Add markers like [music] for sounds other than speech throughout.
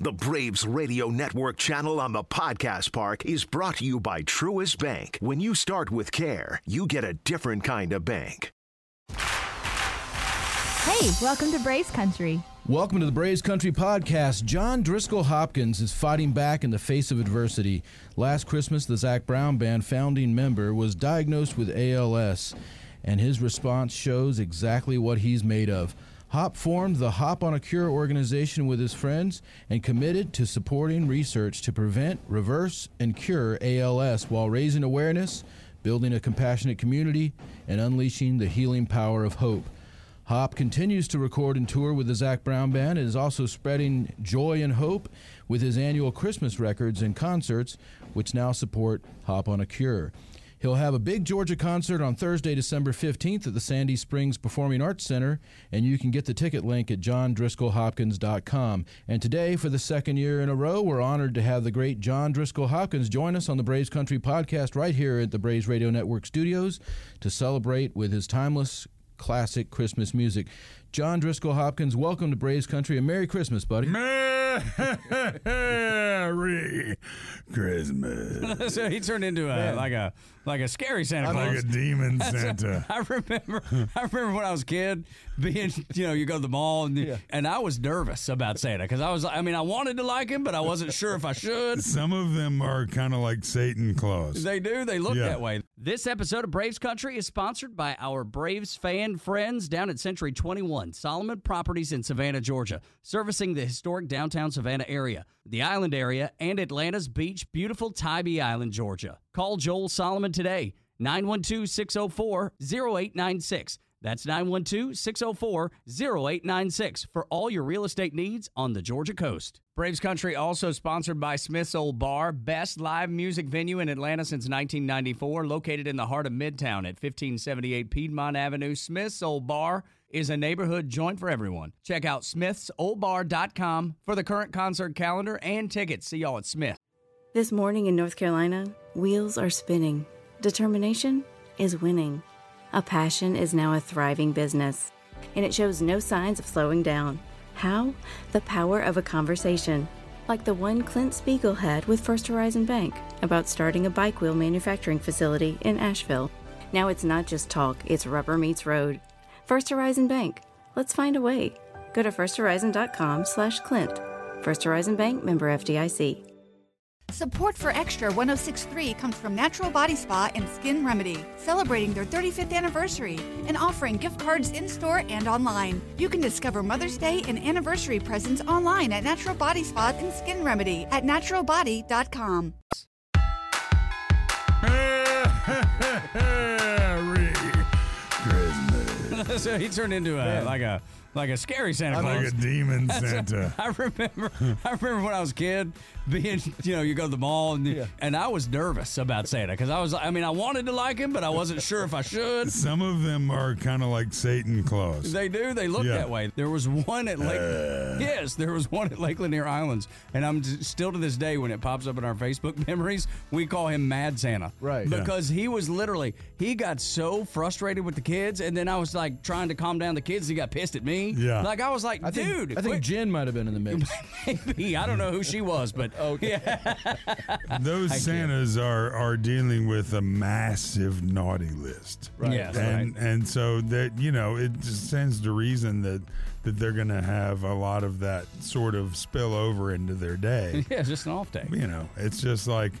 The Braves Radio Network channel on the Podcast Park is brought to you by Truist Bank. When you start with care, you get a different kind of bank. Hey, welcome to Braves Country. Welcome to the Braves Country Podcast. John Driscoll Hopkins is fighting back in the face of adversity. Last Christmas, the Zac Brown Band founding member was diagnosed with ALS, and his response shows exactly what he's made of. Hop formed the Hop on a Cure organization with his friends and committed to supporting research to prevent, reverse, and cure ALS while raising awareness, building a compassionate community, and unleashing the healing power of hope. Hop continues to record and tour with the Zac Brown Band and is also spreading joy and hope with his annual Christmas records and concerts, which now support Hop on a Cure. He'll have a big Georgia concert on Thursday, December 15th at the Sandy Springs Performing Arts Center, and you can get the ticket link at johndriscollhopkins.com. And today, for the second year in a row, we're honored to have the great John Driscoll Hopkins join us on the Braves Country podcast right here at the Braves Radio Network studios to celebrate with his timeless classic Christmas music. John Driscoll Hopkins, welcome to Braves Country and Merry Christmas, buddy. Merry Christmas. [laughs] so he turned into a like a like a scary Santa I'm Claus. like a demon [laughs] Santa. I remember I remember when I was a kid being you know you go to the mall and, and I was nervous about Santa because I was I mean I wanted to like him but I wasn't sure if I should. Some of them are kind of like Satan Claus. They do. They look Yeah. that way. This episode of Braves Country is sponsored by our Braves fan friends down at Century 21, Solomon Properties in Savannah, Georgia, servicing the historic downtown Savannah area, the island area, and Atlanta's beach, beautiful Tybee Island, Georgia. Call Joel Solomon today, 912 604 0896. That's 912 604 0896 for all your real estate needs on the Georgia coast. Braves Country also sponsored by Smith's Old Bar, best live music venue in Atlanta since 1994, located in the heart of Midtown at 1578 Piedmont Avenue. Smith's Old Bar is a neighborhood joint for everyone. Check out smithsoldbar.com for the current concert calendar and tickets. See y'all at Smith. This morning in North Carolina, wheels are spinning. Determination is winning. A passion is now a thriving business, and it shows no signs of slowing down. How? The power of a conversation, like the one Clint Spiegel had with First Horizon Bank about starting a bike wheel manufacturing facility in Asheville. Now it's not just talk, it's rubber meets road. First Horizon Bank. Let's find a way. Go to firsthorizon.com slash Clint. First Horizon Bank member FDIC. Support for Extra 1063 comes from Natural Body Spa and Skin Remedy, celebrating their 35th anniversary and offering gift cards in store and online. You can discover Mother's Day and anniversary presents online at Natural Body Spa and Skin Remedy at naturalbody.com. [laughs] Merry Christmas. [laughs] so he turned into a like a like a scary Santa I'm Claus. like a demon [laughs] Santa. I remember, I remember when I was a kid being, you know, you go to the mall and, and I was nervous about Santa because I was, I mean, I wanted to like him, but I wasn't sure if I should. Some of them are kind of like Satan Claus. They do. They look Yeah. that way. There was one at Lake. Uh. yes, there was one at Lake Lanier Islands, and I'm still to this day when it pops up in our Facebook [laughs] memories, we call him Mad Santa. Right. Yeah. Because he was literally he got so frustrated with the kids, and then I was like trying to calm down the kids. He got pissed at me. Yeah. Like I was like, I think, dude, I think quit- Jen might have been in the mix. [laughs] maybe I don't know who she was, but [laughs] yeah. Those Santas are are dealing with a massive naughty list. Right. Yes, and and so that you know it just stands to reason that that they're going to have a lot of that sort of spill over into their day. [laughs] Yeah, just an off day. you know, it's just like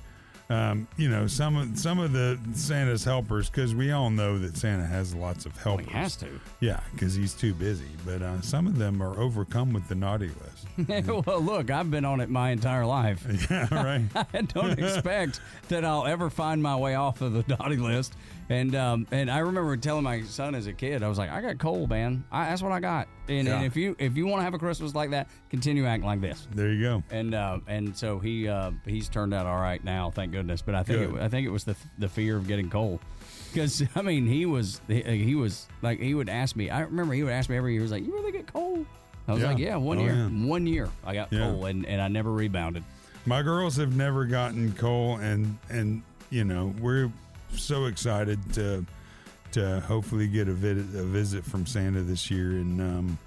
um, you know some of some of the Santa's helpers because we all know that Santa has lots of Well, helpers. he has to. Yeah, because he's too busy. But uh, some of them are overcome with the naughty list. [laughs] well, look, I've been on it my entire life. [laughs] yeah, [laughs] right. I don't expect that I'll ever find my way off of the naughty list. And um, and I remember telling my son as a kid, I was like, I got coal, man. I, that's what I got. And, and if you if you want to have a Christmas like that, continue acting like this. There you go. And uh, and so he uh, he's turned out all right now, thank goodness. But I think it, I think it was the the fear of getting coal. Because I mean, he was he, he was like he would ask me. I remember he would ask me every year. He was like, "You really get coal?" I was Yeah. like, "Yeah, one Oh, year, yeah. one year I got Yeah. coal, and, and I never rebounded." My girls have never gotten coal, and and you know we're so excited to to hopefully get a, vid- a visit from Santa this year, and um,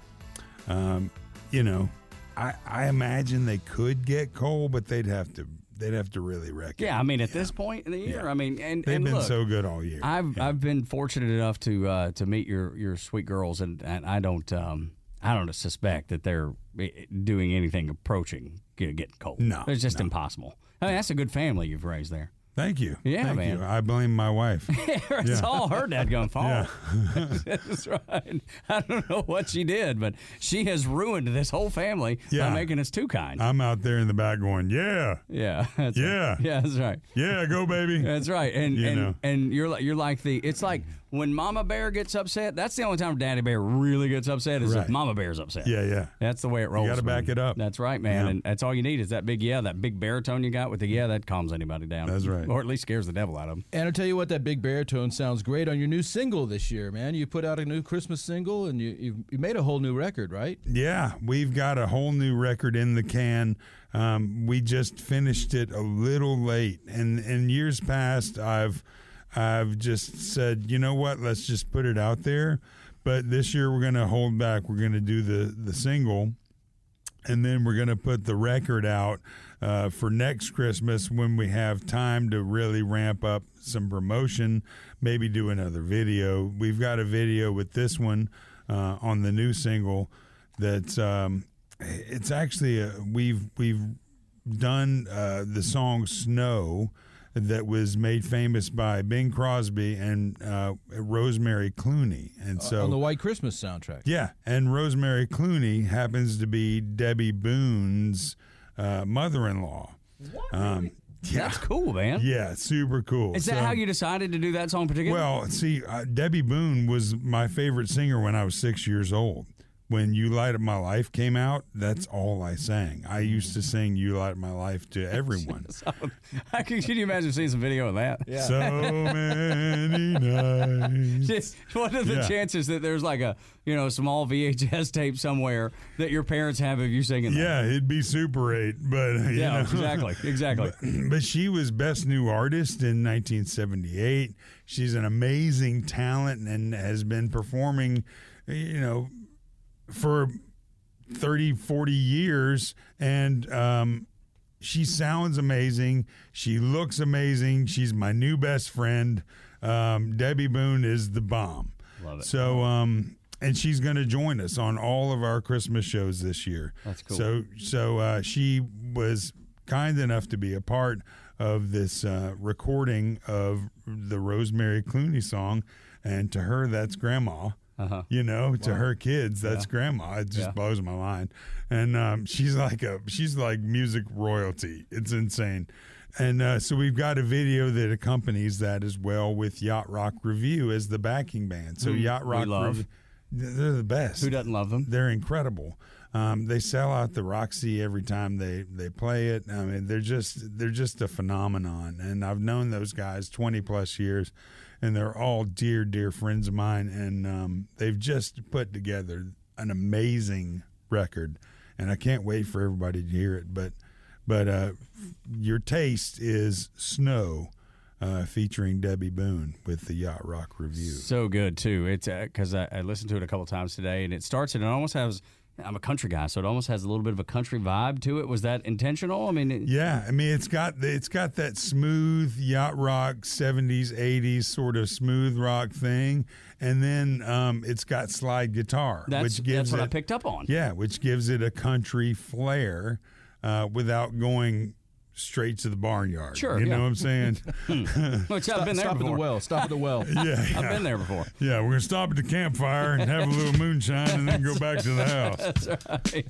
um, you know I, I imagine they could get coal, but they'd have to they'd have to really wreck it. Yeah, I mean, at this point in the year, Yeah. I mean, and They've and been look, so good all year. I've Yeah. I've been fortunate enough to uh, to meet your your sweet girls, and, and I don't um, I don't suspect that they're eh, doing anything approaching getting cold. No, it's just no. impossible. I mean, that's a good family you've raised there. Thank you. Yeah, Thank man. You. I blame my wife. [laughs] it's Yeah. all her dadgum [laughs] fault. Yeah. [laughs] That's right. I don't know what she did, but she has ruined this whole family Yeah. by making us too kind. I'm out there in the back going, yeah, yeah. Yeah. Right. Yeah, that's right. yeah, go baby. That's right. And You and, know. and you're like you're like the it's like when Mama Bear gets upset, that's the only time Daddy Bear really gets upset is if Right. Mama Bear's upset. Yeah, yeah. That's the way it rolls. You gotta back man. it up. That's right, man. Yeah. And that's all you need is that big yeah, that big baritone you got with the yeah, that calms anybody down. That's right. Or at least scares the devil out of them. And I'll tell you what, that big baritone sounds great on your new single this year, man. You put out a new Christmas single and you, you, you made a whole new record, right? Yeah, we've got a whole new record in the can. Um, we just finished it a little late, and in years past, I've I've just said, you know what, let's just put it out there. But this year, we're going to hold back. We're going to do the the single, and then we're going to put the record out uh, for next Christmas when we have time to really ramp up some promotion, maybe do another video. We've got a video with this one uh, on the new single that's um, it's actually a, we've we've done uh, the song Snow that was made famous by Bing Crosby and uh, Rosemary Clooney, and so on the White Christmas soundtrack. yeah, and Rosemary Clooney happens to be Debbie Boone's uh, mother-in-law. Um, yeah, That's cool, man. yeah, super cool. Is that So- how you decided to do that song in particular? Well, see, uh, Debbie Boone was my favorite singer when I was six years old. When "You Light Up My Life" came out, that's mm-hmm. all I sang. I used to mm-hmm. sing "You Light Up My Life" to [laughs] everyone. So, I can, can you imagine seeing some video of that? Yeah. So [laughs] many nights. Just, what are the Yeah. chances that there's like a you know small VHS tape somewhere that your parents have of you singing? that? Yeah, it'd be Super 8, but you Yeah, know. exactly, exactly. [laughs] but she was best new artist in 1978 she's an amazing talent and has been performing you know for 30 40 years and um, she sounds amazing she looks amazing she's my new best friend um, debbie boone is the bomb Love it. so um and she's going to join us on all of our Christmas shows this year. That's cool. So so uh, she was kind enough to be a part of this uh, recording of the Rosemary Clooney song, and to her that's grandma. Uh-huh. You know, to her kids, that's Yeah. grandma. It just Yeah. blows my mind. And um, she's like a she's like music royalty. It's insane. And uh, so we've got a video that accompanies that as well with Yacht Rock Review as the backing band. So Who Yacht Rock love. Rev- they're the best. Who doesn't love them? They're incredible. Um, they sell out the Roxy every time they, they play it. I mean, they're just they're just a phenomenon. And I've known those guys twenty plus years, and they're all dear dear friends of mine. And um, they've just put together an amazing record, and I can't wait for everybody to hear it. But but uh, your taste is Snow. Uh, featuring Debbie Boone with the Yacht Rock Review. So good too. It's because I, I listened to it a couple times today, and it starts and it almost has. I'm a country guy, so it almost has a little bit of a country vibe to it. Was that intentional? I mean, it, Yeah, I mean it's got it's got that smooth yacht rock '70s '80s sort of smooth rock thing, and then um, it's got slide guitar, that's which gives that's what it I picked up on. yeah, which gives it a country flair uh, without going straight to the barnyard. Sure, you yeah. know what I'm saying? [laughs] Hmm. Which I've been there Stop at the well. Stop at the well. [laughs] yeah, I've been there before. Yeah, we're gonna stop at the campfire and have a little moonshine, and then go back to the house. [laughs] That's right.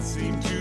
Seem to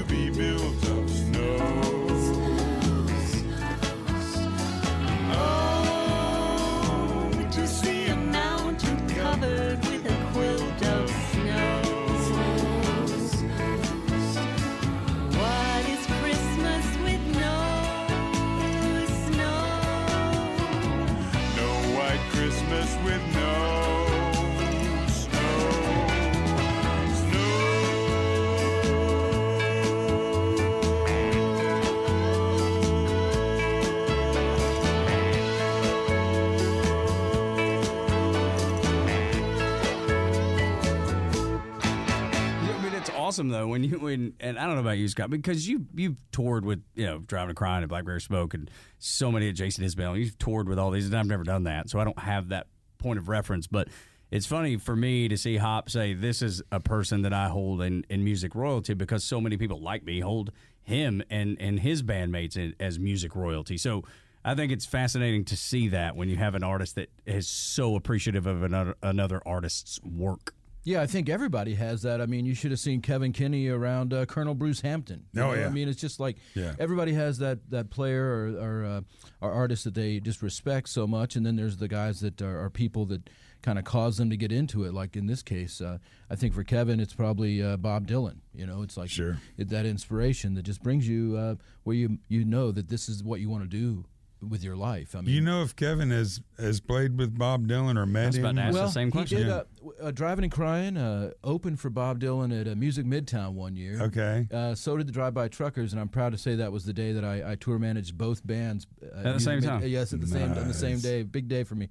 awesome though when you when and I don't know about you, Scott, because you you've toured with you know Driving and Crying and Blackberry Smoke and so many at Jason Isbell. You've toured with all these, and I've never done that, so I don't have that point of reference. But it's funny for me to see Hop say this is a person that I hold in, in music royalty because so many people like me hold him and and his bandmates in, as music royalty. So. I think it's fascinating to see that when you have an artist that is so appreciative of another another artist's work. Yeah, I think everybody has that. I mean, you should have seen Kevin Kinney around uh, Colonel Bruce Hampton. You Oh, yeah. I mean, it's just like Yeah. everybody has that that player or or, uh, or artist that they just respect so much, and then there's the guys that are, are people that kind of cause them to get into it. Like in this case, uh, I think for Kevin, it's probably uh, Bob Dylan. You know, it's like Sure. it, that inspiration that just brings you uh, where you you know that this is what you want to do with your life. I mean, You know if Kevin has has played with Bob Dylan or met was about him? to ask well, the same question. He did Yeah. uh, w- uh, Driving and Crying uh, opened for Bob Dylan at uh, Music Midtown one year. Okay. Uh, so did the Drive By Truckers, and I'm proud to say that was the day that I, I tour managed both bands uh, At the Music same time? uh, yes, at the same on the same day. Big day for me.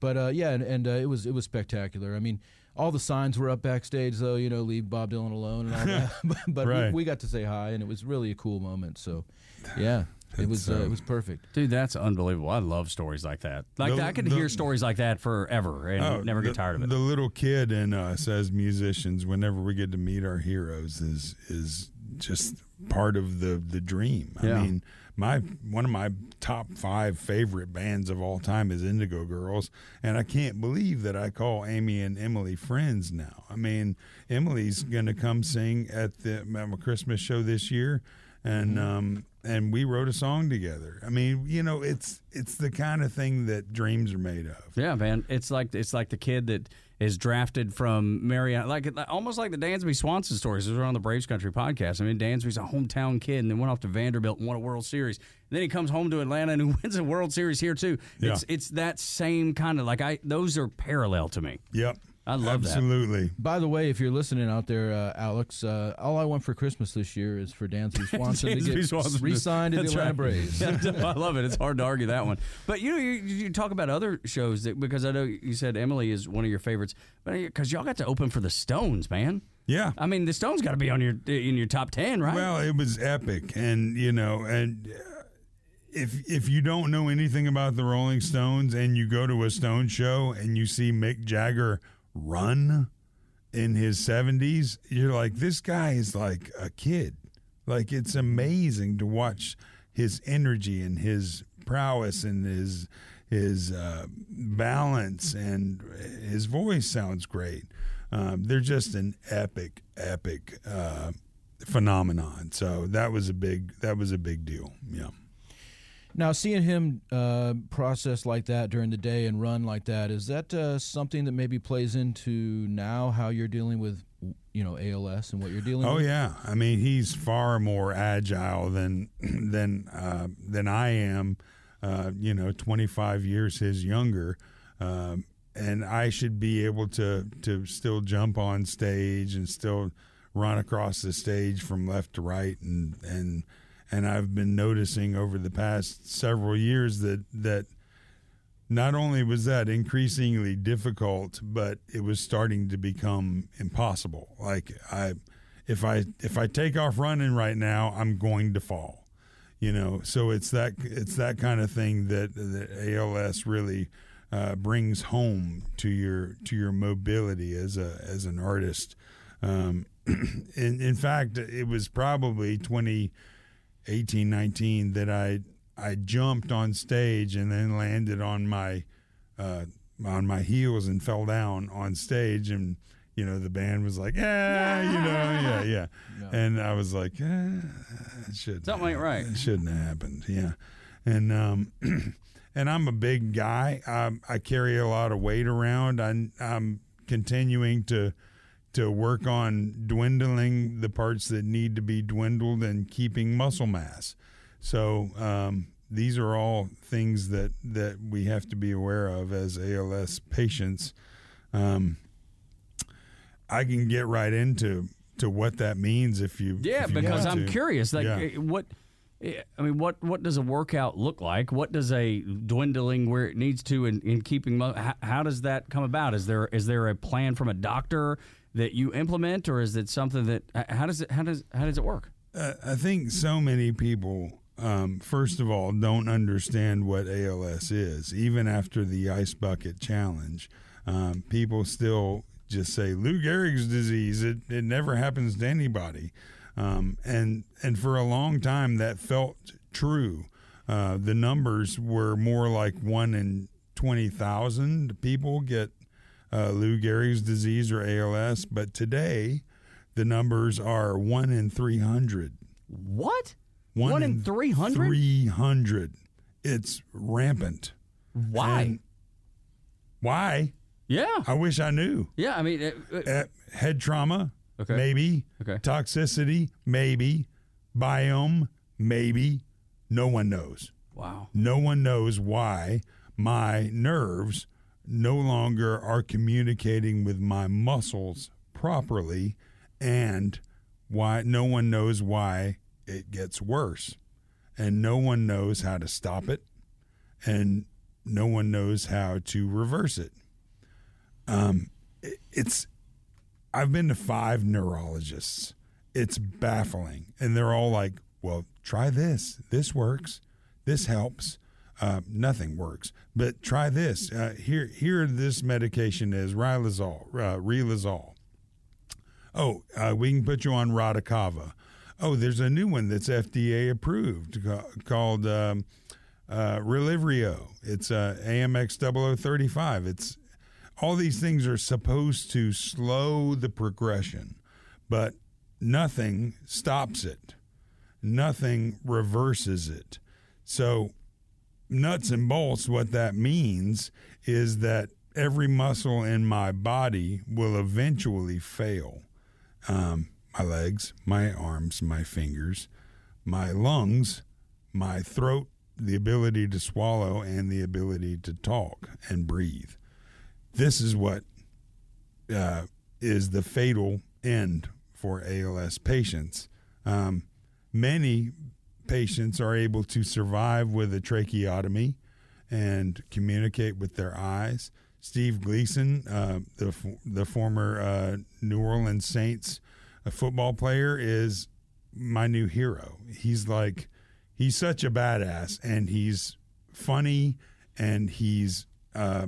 But uh, yeah, and, and uh, it was it was spectacular. I mean, all the signs were up backstage, though. You know, leave Bob Dylan alone and all that. [laughs] but but Right. we, we got to say hi, and it was really a cool moment. So, yeah, it was uh, uh, it was perfect. Dude, that's unbelievable. I love stories like that. Like The- I could the- hear stories like that forever and Oh, never the, get tired of it. The little kid in us as musicians, whenever we get to meet our heroes, is is just part of the the dream. Yeah. I mean, my one of my top five favorite bands of all time is Indigo Girls, and I can't believe that I call Amy and Emily friends now. I mean, Emily's going to come sing at the at my Christmas show this year, and Mm-hmm. um and we wrote a song together. I mean, you know, it's it's the kind of thing that dreams are made of. yeah, man. It's like it's like the kid that is drafted from Marietta, like almost like the Dansby Swanson stories. Those were on the Braves Country podcast. I mean, Dansby's a hometown kid and then went off to Vanderbilt and won a World Series. And then he comes home to Atlanta and he [laughs] wins a World Series here too. It's Yeah. it's that same kind of like I those are parallel to me. Yep. I love that. Absolutely. By the way, if you're listening out there, uh, Alex, uh, all I want for Christmas this year is for Dansby [laughs] Swanson to get Swanson. re-signed to the That's Atlanta right. Braves. [laughs] [laughs] I love it. It's hard to argue that one. But you know, you, you talk about other shows that because I know you said Emily is one of your favorites, but because y'all got to open for the Stones, man. Yeah. I mean, the Stones got to be on your in your top ten, right? Well, it was epic, and you know, and uh, if if you don't know anything about the Rolling Stones and you go to a Stone show and you see Mick Jagger run in his seventies, you're like, this guy is like a kid. Like it's amazing to watch his energy and his prowess and his his uh, balance and his voice sounds great. Um, they're just an epic, epic uh, phenomenon. So that was a big that was a big deal. Yeah. Now, seeing him uh, process like that during the day and run like that, is that uh, something that maybe plays into now how you're dealing with, you know, ALS and what you're dealing Oh with? yeah, I mean he's far more agile than [clears throat] than uh, than I am. Uh, you know, 25 years his younger, um, and I should be able to to still jump on stage and still run across the stage from left to right, and and and I've been noticing over the past several years that that not only was that increasingly difficult, but it was starting to become impossible. Like I, if I if I take off running right now, I'm going to fall. You know, so it's that it's that kind of thing that, that ALS really uh, brings home to your to your mobility as a as an artist. Um, [clears throat] in in fact, it was probably 2018, 19 that I I jumped on stage and then landed on my uh, on my heels and fell down on stage and you know, the band was like, yeah, you know, yeah, yeah. And I was like, eh, it shouldn't. Something ain't right. It shouldn't have happened. Yeah. And, um, [clears throat] and I'm a big guy. I, I carry a lot of weight around. I, I'm continuing to, to work on dwindling the parts that need to be dwindled and keeping muscle mass. So, um, these are all things that, that we have to be aware of as ALS patients. Um, I can get right into to what that means if you Yeah, if you because I'm to. curious. Like, Yeah. eh, what? I mean, what what does a workout look like? What does a dwindling where it needs to in, in keeping? How, how does that come about? Is there is there a plan from a doctor that you implement, or is it something that? How does it how does how does it work? Uh, I think so many people, um, first of all, don't understand what ALS is. Even after the ice bucket challenge, um, people still just say Lou Gehrig's disease. It it never happens to anybody, um, and and for a long time that felt true. Uh, the numbers were more like one in twenty thousand people get uh, Lou Gehrig's disease or ALS, but today the numbers are one in 300. What? One, One in 300? 300. It's rampant. Why? And why? yeah, I wish I knew. yeah. I mean, eh, eh, Uh, head trauma, Okay. maybe. Okay. Toxicity, maybe. Biome, maybe. No one knows. wow. No one knows why my nerves no longer are communicating with my muscles properly and why no one knows why it gets worse and no one knows how to stop it and no one knows how to reverse it um it's I've been to 5 neurologists. It's baffling. And they're all like well try this. This works. This helps. Uh, nothing works. But try this. Uh, here here this medication is riluzole uh, oh uh, we can put you on radicava. Oh there's a new one that's fda approved ca- called um, uh, Relyvrio. It's uh, amx 0035 it's all these things are supposed to slow the progression but nothing stops it nothing reverses it so nuts and bolts, what that means is that every muscle in my body will eventually fail. Um, my legs, my arms, my fingers, my lungs, my throat, the ability to swallow, and the ability to talk and breathe. This is what uh, is the fatal end for ALS patients. Um, many patients are able to survive with a tracheotomy and communicate with their eyes. Steve Gleason, uh, the the former uh, New Orleans Saints football player, is my new hero. He's like he's such a badass, and he's funny, and he's uh,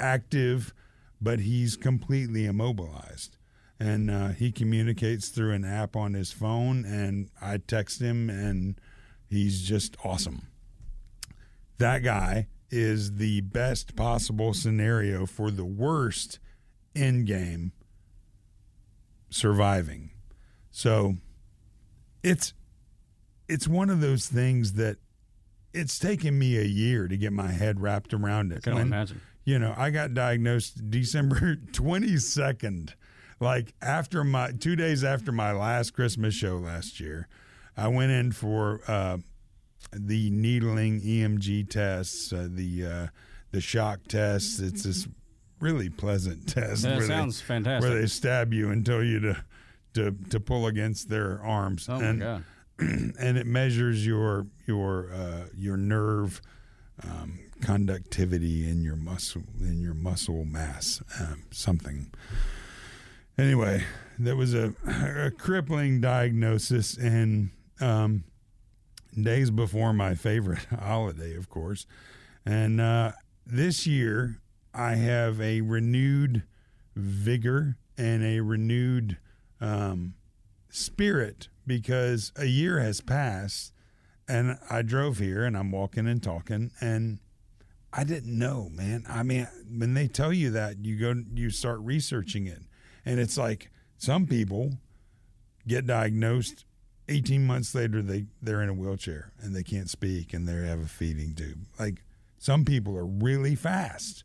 active, but he's completely immobilized. And uh, he communicates through an app on his phone, and I text him, and he's just awesome. That guy is the best possible scenario for the worst end game surviving. So it's it's one of those things that it's taken me a year to get my head wrapped around it. Can I When- imagine? You know, I got diagnosed December [laughs] 22nd, like after my two days after my last Christmas show last year. I went in for uh, the needling EMG tests, uh, the uh, the shock tests. It's this really pleasant [laughs] test. That where sounds they, fantastic. Where they stab you and tell you to to to pull against their arms. Oh and, my god. [clears throat] and it measures your your uh, your nerve um, conductivity in your muscle in your muscle mass um, something. Anyway, that was a, a crippling diagnosis, and um, days before my favorite [laughs] holiday, of course, and uh, this year I have a renewed vigor and a renewed um, spirit because a year has passed and I drove here and I'm walking and talking and I didn't know, man. I mean, when they tell you that, you go, you start researching it, and it's like some people get diagnosed 18 months later they they're in a wheelchair and they can't speak and they have a feeding tube. Like some people are really fast.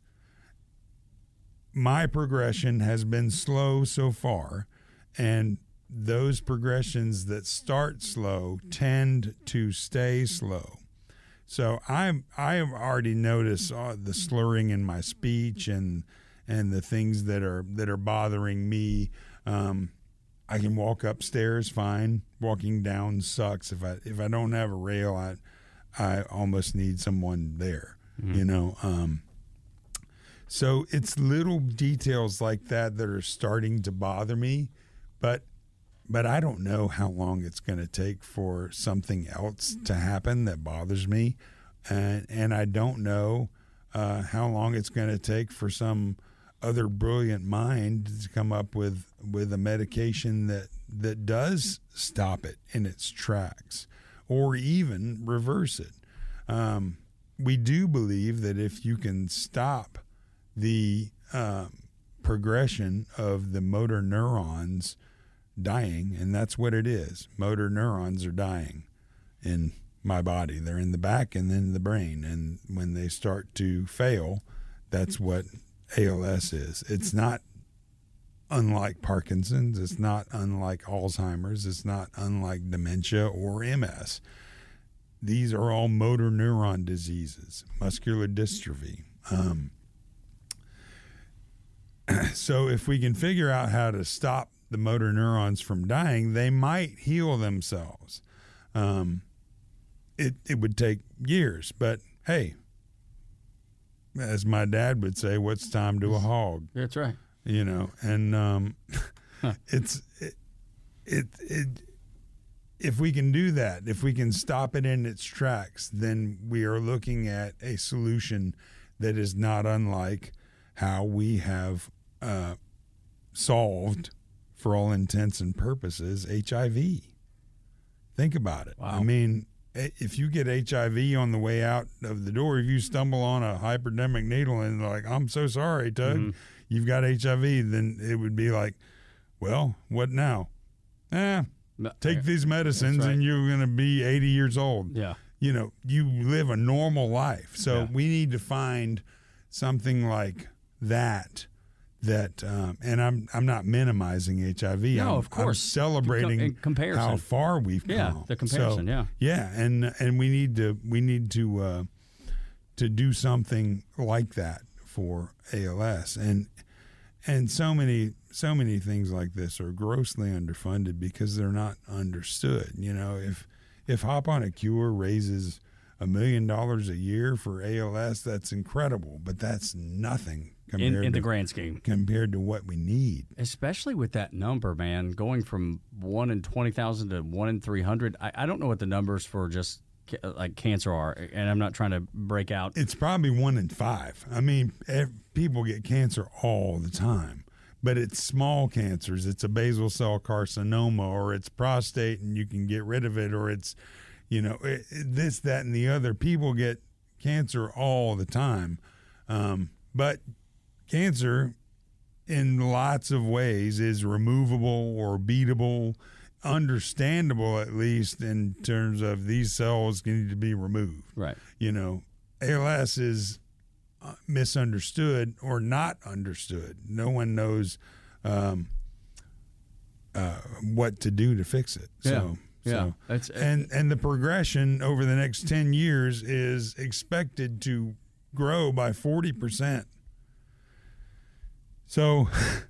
My progression has been slow so far and those progressions that start slow tend to stay slow so i'm i have already noticed uh, the slurring in my speech and and the things that are that are bothering me um, I can walk upstairs fine. Walking down sucks. If I if I don't have a rail, I I almost need someone there. You know. Um, so it's little details like that that are starting to bother me, but but I don't know how long it's going to take for something else to happen that bothers me, and and I don't know uh, how long it's going to take for some other brilliant mind to come up with with a medication that that does stop it in its tracks or even reverse it. Um, we do believe that if you can stop the um, progression of the motor neurons dying, and that's what it is. Motor neurons are dying in my body. They're in the back and then the brain. And when they start to fail, that's what ALS is. It's not unlike Parkinson's. It's not unlike Alzheimer's. It's not unlike dementia or MS. These are all motor neuron diseases, muscular dystrophy. Um, [clears throat] so, if we can figure out how to stop the motor neurons from dying, they might heal themselves. Um, it it would take years, but hey, as my dad would say, "What's time to a hog?" That's right. You know, and um, [laughs] it's it, it it if we can do that, if we can stop it in its tracks, then we are looking at a solution that is not unlike how we have uh, solved, for all intents and purposes, HIV. Think about it. I mean, if you get HIV on the way out of the door, if you stumble on a hypodermic needle and like, I'm so sorry, Tug, Mm-hmm. you've got HIV, then it would be like, well, what now? Eh, No, take these medicines right. and you're going to be 80 years old. Yeah. You know, you live a normal life. So Yeah. we need to find something like that. That um, and I'm I'm not minimizing HIV. No, I'm, of I'm celebrating In comparison. how far we've Yeah, come. the comparison, So, yeah. yeah, and and we need to we need to uh, to do something like that for ALS and and so many so many things like this are grossly underfunded because they're not understood. You know, if if Hop on a Cure raises a million dollars a year for ALS, that's incredible, but that's nothing In, compared in the to, grand scheme. compared to what we need. Especially with that number, man, going from one in 20,000 to one in 300. I, I don't know what the numbers for just ca- like cancer are, and I'm not trying to break out. It's probably one in five. I mean, people get cancer all the time, but it's small cancers. It's a basal cell carcinoma, or it's prostate, and you can get rid of it, or it's, you know, it, it- this, that, and the other. People get cancer all the time, um, but cancer, in lots of ways, is removable or beatable. Understandable, at least in terms of these cells need to be removed Right. you know, ALS is uh, misunderstood or not understood. No one knows um, uh, what to do to fix it. So, Yeah. so That's- and and the progression over the next ten years is expected to grow by forty percent. So,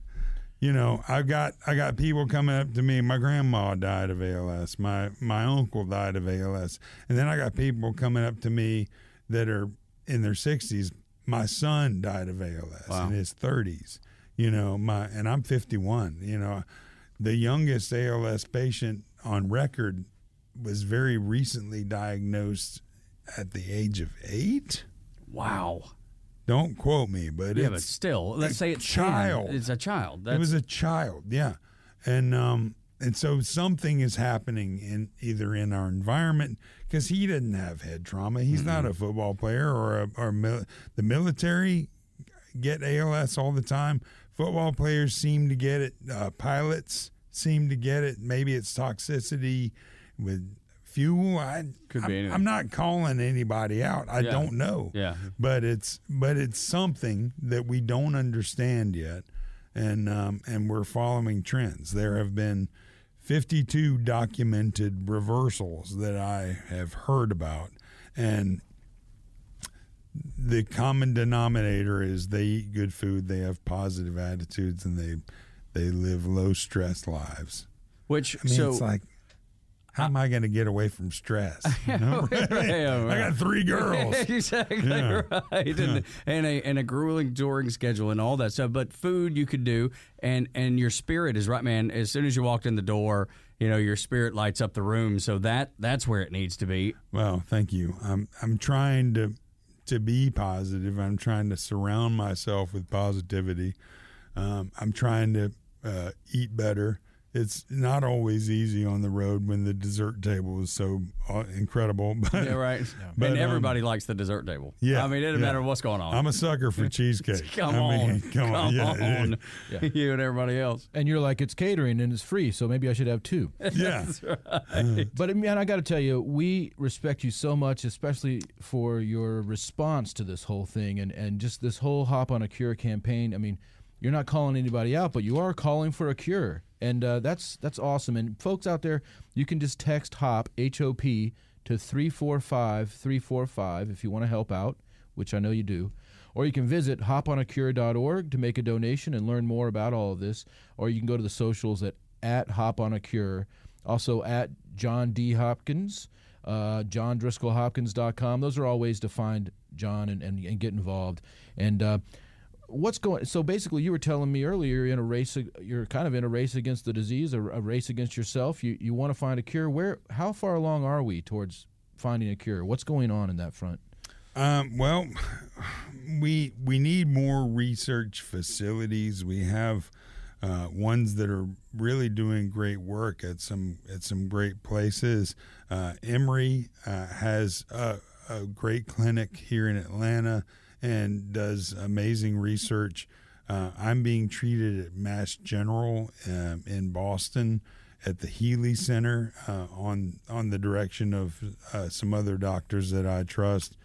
[laughs] you know, I've got I got people coming up to me. My grandma died of ALS. My my uncle died of ALS, and then I got people coming up to me that are in their sixties. My son died of ALS Wow. in his thirties. You know, my and I'm 51. You know, the youngest ALS patient on record was very recently diagnosed at the age of eight. wow. Don't quote me, but Yeah, it's but still, let's say it's 10. child. It's a child. That's, it was a child, yeah, and um, and so something is happening in either in our environment because he didn't have head trauma. He's not a football player or a, or mil- the military get ALS all the time. football players seem to get it. Uh, pilots seem to get it. Maybe it's toxicity with fuel. I Could be I'm, anything. I'm not calling anybody out. I Yeah. don't know. Yeah. But it's but it's something that we don't understand yet, and um, and we're following trends. There have been 52 documented reversals that I have heard about, and the common denominator is they eat good food, they have positive attitudes, and they they live low stress lives. Which I mean, so it's like, how am I going to get away from stress? [laughs] You know, right? Yeah, [laughs] I got three girls. [laughs] exactly Yeah. right, and, and a and a grueling touring schedule and all that stuff. But food you could do, and and your spirit is right, man. As soon as you walked in the door, you know your spirit lights up the room. So that that's where it needs to be. Well, thank you. I'm I'm trying to to be positive. I'm trying to surround myself with positivity. Um, I'm trying to uh, eat better. It's not always easy on the road when the dessert table is so uh, incredible. [laughs] But Yeah, right. But, and um, everybody likes the dessert table. Yeah, I mean it doesn't yeah. matter what's going on. I'm a sucker for [laughs] cheesecake. come I on, mean, [laughs] come, on, yeah, on. you and everybody else. And you're like, it's catering and it's free, so maybe I should have two. yeah. But man, I got to tell you, we respect you so much, especially for your response to this whole thing and, and just this whole Hop on a Cure campaign. I mean, you're not calling anybody out, but you are calling for a cure, and uh, that's that's awesome. And folks out there, you can just text Hop H O P to three four five three four five if you want to help out, which I know you do. Or you can visit hoponacure.org to make a donation and learn more about all of this. Or you can go to the socials at, at Hop on a Cure, also at John D. Hopkins, uh, johndriscollhopkins.com. Those are all ways to find John and, and, and get involved. And uh, what's going so basically you were telling me earlier you're in a race you're kind of in a race against the disease a, a race against yourself. You you want to find a cure. Where how far along are we towards finding a cure? What's going on in that front? Um, well, we we need more research facilities. We have uh, ones that are really doing great work at some at some great places. Uh, Emory uh, has a, a great clinic here in Atlanta and does amazing research. Uh, I'm being treated at Mass General um, in Boston at the Healey Center uh, on on the direction of uh, some other doctors that I trust,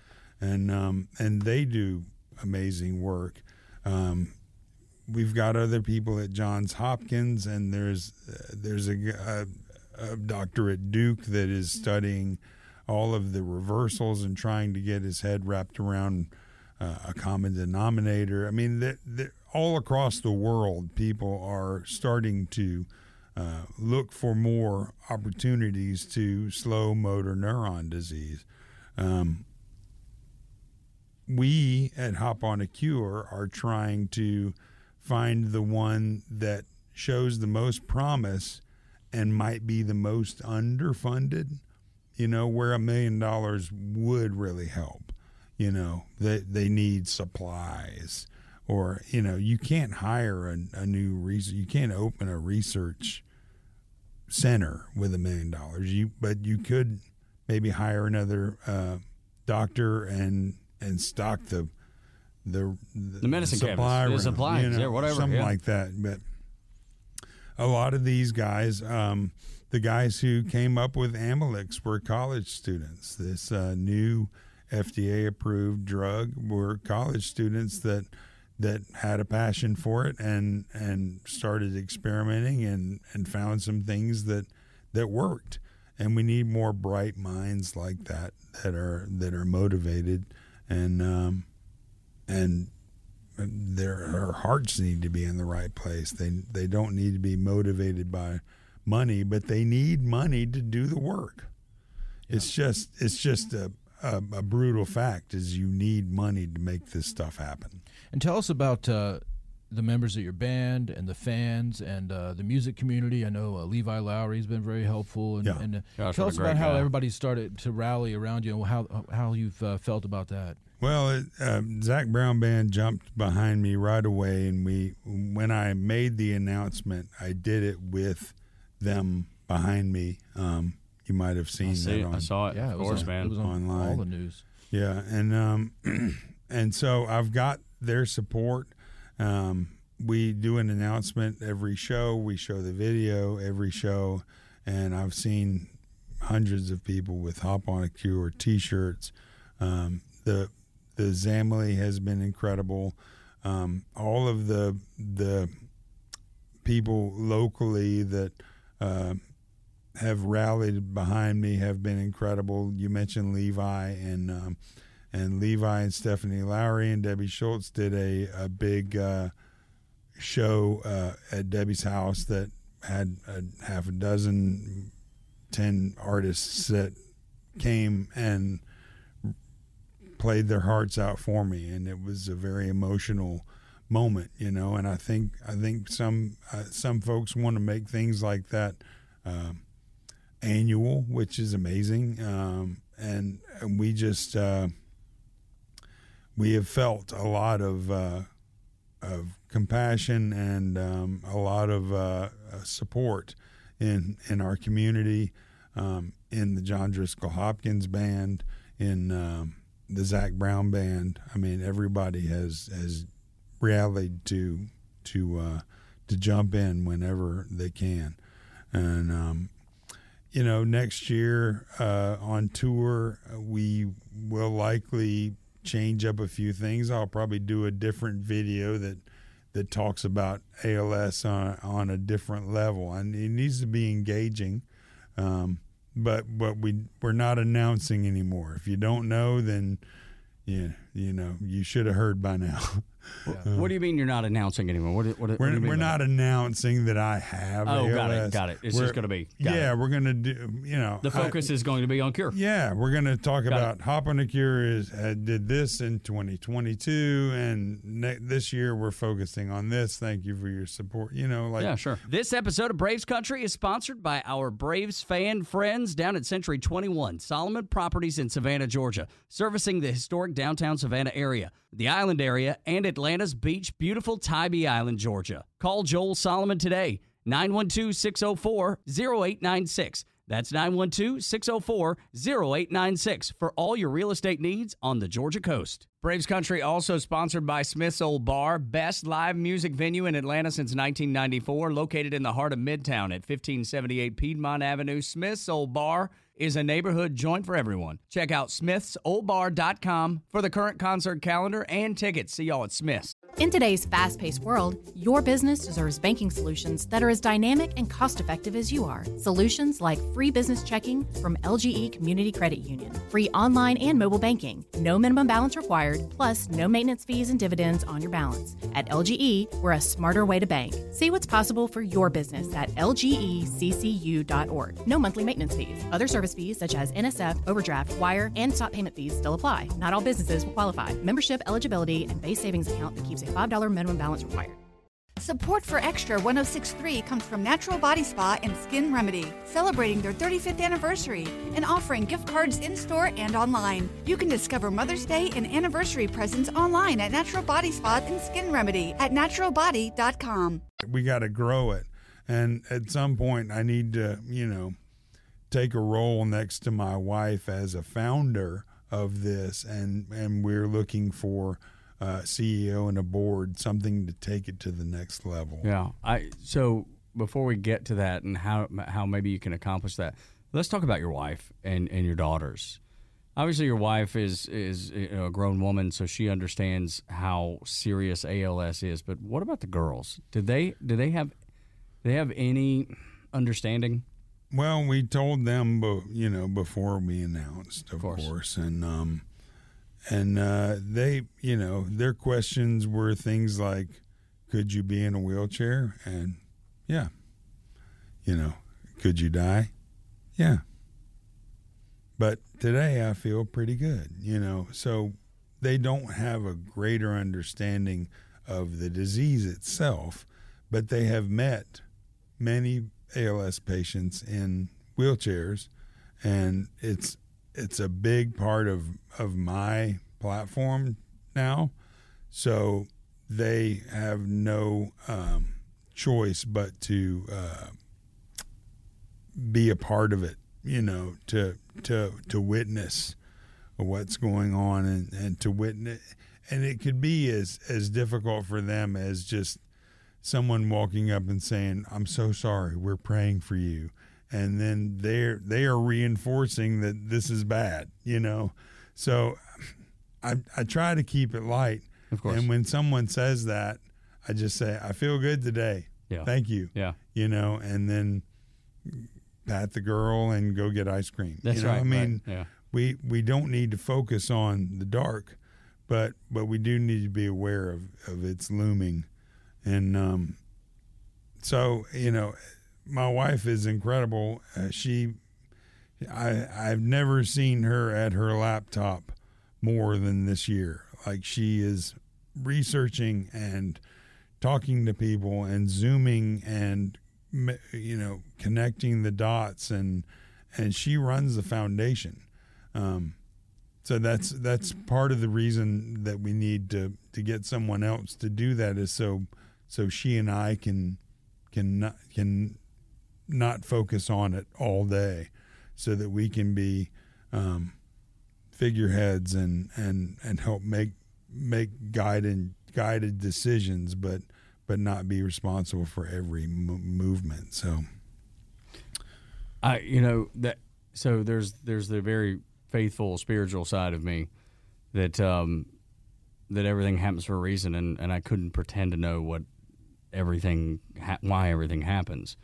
and um, and they do amazing work. Um, we've got other people at Johns Hopkins, and there's uh, there's a, a, a doctor at Duke that is studying all of the reversals and trying to get his head wrapped around uh, a common denominator. I mean, the, the, all across the world, people are starting to uh, look for more opportunities to slow motor neuron disease. Um, we at Hop on a Cure are trying to find the one that shows the most promise and might be the most underfunded, you know, where a million dollars would really help. You know, they, they need supplies or, you know, you can't hire a, a new research, you can't open a research center with a million dollars. You, but you could maybe hire another uh, doctor and and stock the the The medicine supply cabinets, the room, supplies, you know, yeah, whatever, something yeah. like that. But a lot of these guys, um, the guys who came up with Amylyx were college students. This uh, new FDA approved drug were college students that that had a passion for it and and started experimenting and and found some things that that worked. And we need more bright minds like that that are that are motivated and um, and their our hearts need to be in the right place. They they don't need to be motivated by money, but they need money to do the work. It's just it's just a, a a brutal fact is you need money to make this stuff happen. And tell us about uh, the members of your band and the fans and uh, the music community. I know uh, Levi Lowry has been very helpful. And, Yeah. and uh, Gosh, tell us great about how everybody started to rally around you and how how you've uh, felt about that. Well, it, uh, Zac Brown Band jumped behind me right away, and we when I made the announcement, I did it with them behind me. Um, you might have seen I, that see, on I saw it. Yeah, of it was course, man. It was on Online. all the news. Yeah, and um, [clears throat] and so I've got their support. Um, we do an announcement every show. We show the video every show, and I've seen hundreds of people with Hop on a Cure T-shirts. Um, the the Zamily has been incredible. Um, all of the the people locally that uh, have rallied behind me have been incredible. You mentioned Levi and um, and Levi and Stephanie Lowry and Debbie Schultz did a a big uh, show uh, at Debbie's house that had a half a dozen, ten artists that came and played their hearts out for me, and it was a very emotional moment, you know. And I think I think some uh, some folks want to make things like that um, annual, which is amazing. Um, and, and we just uh, we have felt a lot of uh, of compassion and um, a lot of uh, support in in our community, um, in the John Driscoll Hopkins band, in um, the Zac Brown band. I mean, everybody has has rallied to to uh, to jump in whenever they can, and um, you know, next year uh, on tour we will likely change up a few things. I'll probably do a different video that that talks about ALS on on a different level, and it needs to be engaging. Um, but but we we're not announcing anymore. If you don't know, then yeah, you know you should have heard by now. [laughs] what do you mean you're not announcing anymore? What, what, what We're, mean we're not announcing that I have. Oh, got it, got it. It's We're- just gonna be- got yeah. We're gonna do. You know, The I- focus is going to be on Cure. yeah, we're going to talk Got about Hop on the Cure is uh, did this in 2022, and ne- this year we're focusing on this. Thank you for your support. You know, like yeah, sure. This episode of Braves Country is sponsored by our Braves fan friends down at Century 21, Solomon Properties in Savannah, Georgia, servicing the historic downtown Savannah area, the island area, and Atlanta's beach, beautiful Tybee Island, Georgia. Call Joel Solomon today, 912 604 0896. That's 912 604 0896 for all your real estate needs on the Georgia coast. Braves Country also sponsored by Smith's Old Bar, best live music venue in Atlanta since 1994, located in the heart of Midtown at 1578 Piedmont Avenue. Smith's Old Bar is a neighborhood joint for everyone. Check out smithsoldbar.com for the current concert calendar and tickets. See y'all at Smith's. In today's fast paced world, your business deserves banking solutions that are as dynamic and cost effective as you are. Solutions like free business checking from LGE Community Credit Union, free online and mobile banking, no minimum balance required, plus no maintenance fees and dividends on your balance. At LGE, we're a smarter way to bank. See what's possible for your business at lgeccu.org. No monthly maintenance fees. Other service fees such as NSF, overdraft, wire, and stop payment fees still apply. Not all businesses will qualify. Membership eligibility and base savings account that keeps a $5 minimum balance required. Support for Extra 1063 comes from Natural Body Spa and Skin Remedy, celebrating their 35th anniversary and offering gift cards in store and online. You can discover Mother's Day and anniversary presents online at Natural Body Spa and Skin Remedy at naturalbody.com. we got to grow it, and at some point I need to, you know, take a role next to my wife as a founder of this, and and we're looking for. Uh, CEO and a board, something to take it to the next level. Yeah. I so before we get to that and how how maybe you can accomplish that, let's talk about your wife and and your daughters. Obviously, your wife is is a grown woman, so she understands how serious ALS is. But what about the girls? Did they did they have they have any understanding? Well, we told them, you know, before we announced, of, course. course. and um, and uh, they, you know, their questions were things like, "Could you be in a wheelchair?" And yeah, you know, could you die? Yeah. But today I feel pretty good, you know. So they don't have a greater understanding of the disease itself, but they have met many ALS patients in wheelchairs, and it's it's a big part of of my platform now. So they have no um, choice but to uh, be a part of it. You know, to to to witness what's going on and, and to witness and it could be as as difficult for them as just someone walking up and saying, "I'm so sorry, we're praying for you," and then they're they are reinforcing that this is bad, you know. So I I try to keep it light. Of course. And when someone says that, I just say, "I feel good today. Yeah. Thank you." Yeah. You know, and then pat the girl and go get ice cream. That's you know? right, I mean, right, yeah. we we don't need to focus on the dark, but but we do need to be aware of of its looming, and um, so you know, my wife is incredible. Uh, she, I I've never seen her at her laptop more than this year. Like she is researching and talking to people and zooming and you know connecting the dots and and she runs the foundation um, so that's that's part of the reason that we need to to get someone else to do that is so so she and I can can not, can not focus on it all day so that we can be um, figureheads and and and help make make guided guided decisions but but not be responsible for every mo- movement. So. I you know that so there's there's the very faithful spiritual side of me that um that everything happens for a reason and and I couldn't pretend to know what everything ha- why everything happens.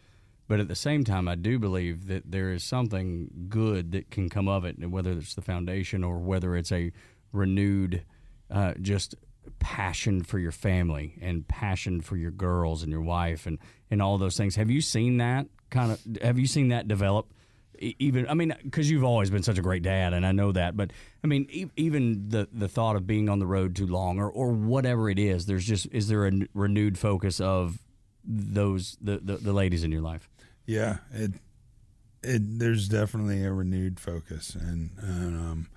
But at the same time I do believe that there is something good that can come of it whether it's the foundation or whether it's a renewed uh, just passion for your family and passion for your girls and your wife and and all those things. Have you seen that kind of have you seen that develop even I mean because you've always been such a great dad and I know that but I mean e- even the the thought of being on the road too long or or whatever it is there's just is there a n- renewed focus of those the, the the ladies in your life? Yeah, it it there's definitely a renewed focus, and, and um,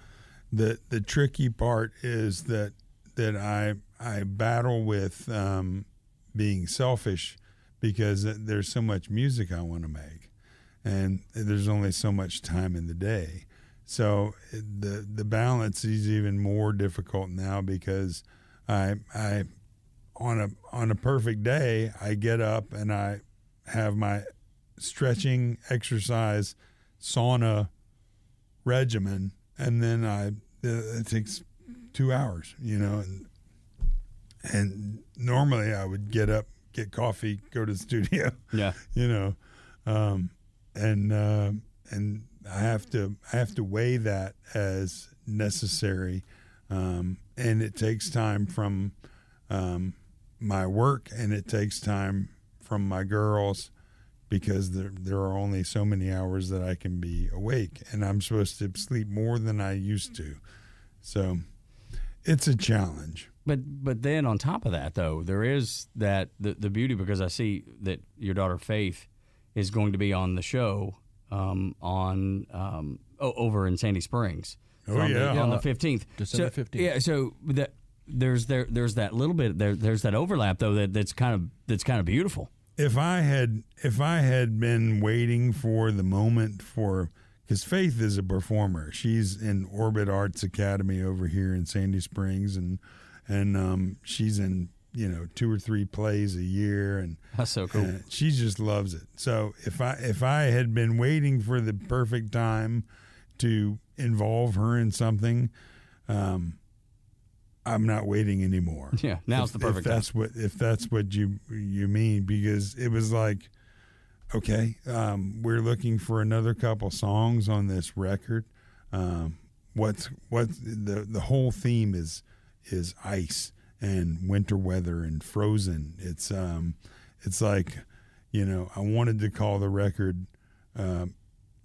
the the tricky part is that that I I battle with um, being selfish because there's so much music I want to make, and there's only so much time in the day. So the the balance is even more difficult now because I I on a on a perfect day I get up and I have my stretching exercise sauna regimen and then I it takes 2 hours you know and and normally I would get up get coffee go to the [laughs] studio Yeah. you know um and uh, and I have to I have to weigh that as necessary um and it takes time from um my work and it takes time from my girls because there there are only so many hours that I can be awake and I'm supposed to sleep more than I used to. So it's a challenge. But but then on top of that though, there is that the the beauty because I see that your daughter Faith is going to be on the show um, on um, o- over in Sandy Springs. Oh, on yeah. the, on the fifteenth, December So- 15th. Yeah, so that there's there there's that little bit there there's that overlap though that that's kind of that's kind of beautiful. if I had if I had been waiting for the moment for because Faith is a performer. She's in Orbit Arts Academy over here in Sandy Springs, and and um, she's in you know two or three plays a year, and [laughs] That's so cool. uh, she just loves it. So if I if I had been waiting for the perfect time to involve her in something, um, I'm not waiting anymore. [laughs] Yeah, now's If- the perfect If that's what if that's what you you mean, because it was like, okay, um, we're looking for another couple songs on this record. Um, what's what the the whole theme is is ice and winter weather and frozen. It's um, it's like, you know, I wanted to call the record, um,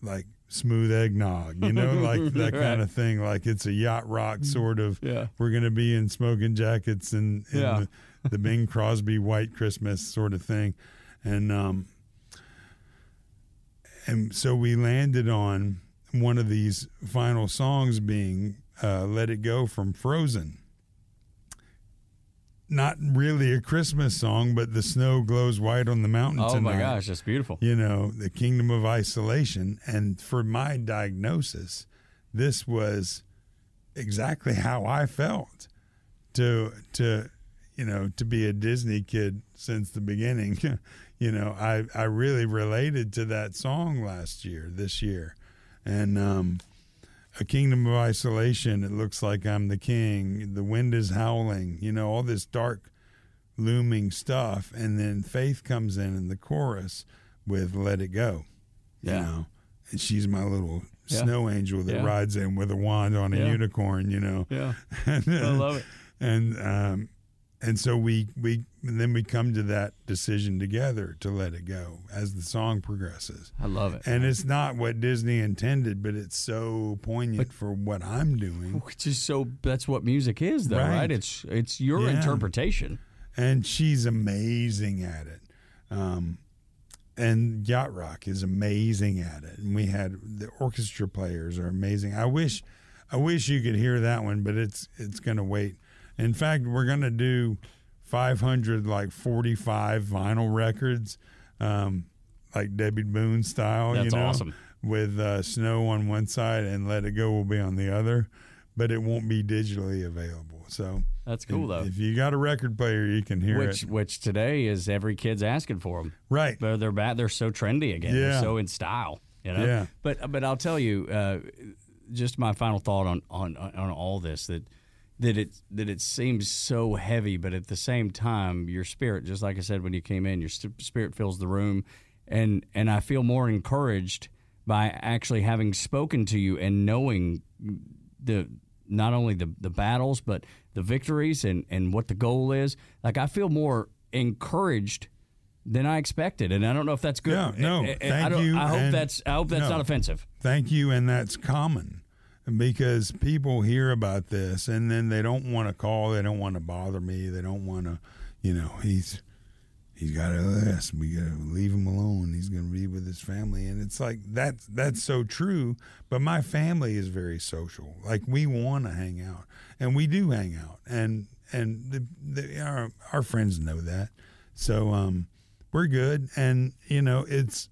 like smooth eggnog, you know, [laughs] like that Right. kind of thing. Like it's a yacht rock sort of. Yeah. We're gonna be in smoking jackets and, and Yeah. the, the [laughs] Bing Crosby White Christmas sort of thing, and um, and so we landed on one of these final songs being uh, "Let It Go" from Frozen. Not really a Christmas song, but the snow glows white on the mountain Oh tonight my gosh, that's beautiful. you know, the kingdom of isolation. And for my diagnosis, this was exactly how I felt. To to you know, to be a Disney kid since the beginning, [laughs] you know, I I really related to that song last year, this year, and um, a kingdom of isolation. It looks like I'm the king. The wind is howling. You know, all this dark, looming stuff, and then Faith comes in in the chorus with "Let It Go." You Yeah. know, and she's my little Yeah. snow angel that Yeah. rides in with a wand on a unicorn. You know. Yeah. and, [laughs] I love it. And um, and so we we and then we come to that decision together to let it go as the song progresses. I love it. And it's not what Disney intended, but it's so poignant but, for what I'm doing. Which is so that's what music is though, right? Right. It's it's your Yeah. interpretation. And she's amazing at it. Um, and Yacht Rock is amazing at it. And we had the orchestra players are amazing. I wish I wish you could hear that one, but it's it's gonna wait. In fact, we're gonna do 500 like 45 vinyl records, um, like Debby Boone style. That's you know, awesome. With uh, Snow on one side and Let It Go will be on the other, but it won't be digitally available. So That's cool if, though. If you got a record player, you can hear Which it. which today is every kid's asking for them. Right. But they're bad. They're so trendy again. They're Yeah. so in style. You know. Yeah. But but I'll tell you, uh, just my final thought on, on on all this that that it that it seems so heavy, but at the same time, your spirit, just like I said when you came in, your spirit fills the room, and and I feel more encouraged by actually having spoken to you and knowing the not only the the battles but the victories and and what the goal is. Like I feel more encouraged than I expected, and I don't know if that's good. Yeah, no, I, thank don't- you, I hope that's I hope that's no. not offensive. Thank you, and that's common because people hear about this and then they don't want to call, they don't want to bother me, they don't want to, you know, he's he's got a list, we got to leave him alone. He's to be with his family, and it's like that's that's so true. But my family is very social. Like we want to hang out, and we do hang out, and and the, the, our our friends know that, so um, we're good, and you know it's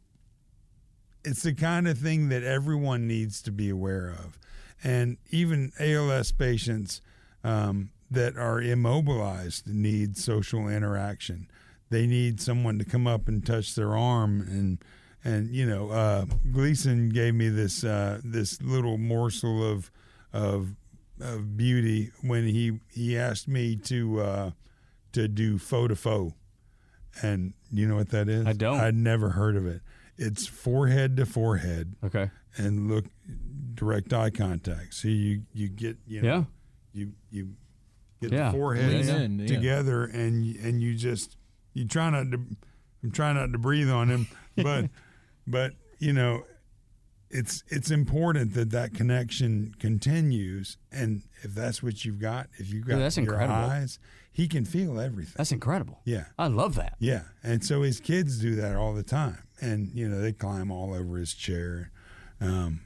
it's the kind of thing that everyone needs to be aware of. And even ALS patients um, that are immobilized need social interaction. They need someone to come up and touch their arm and and you know uh, Gleason gave me this uh, this little morsel of of of beauty when he he asked me to uh, to do faux to faux, and you know what that is? I don't. I'd never heard of it. It's forehead to forehead Okay. and look direct eye contact. So you you get you know Yeah. you you get Yeah. the foreheads in, yeah. together and and you just you try not to I'm trying not to breathe on him, [laughs] but but you know it's it's important that that connection continues and if that's what you've got if you've got Dude, that's your incredible. eyes he can feel everything That's incredible. yeah I love that. yeah, and so his kids do that all the time, and you know they climb all over his chair. Um,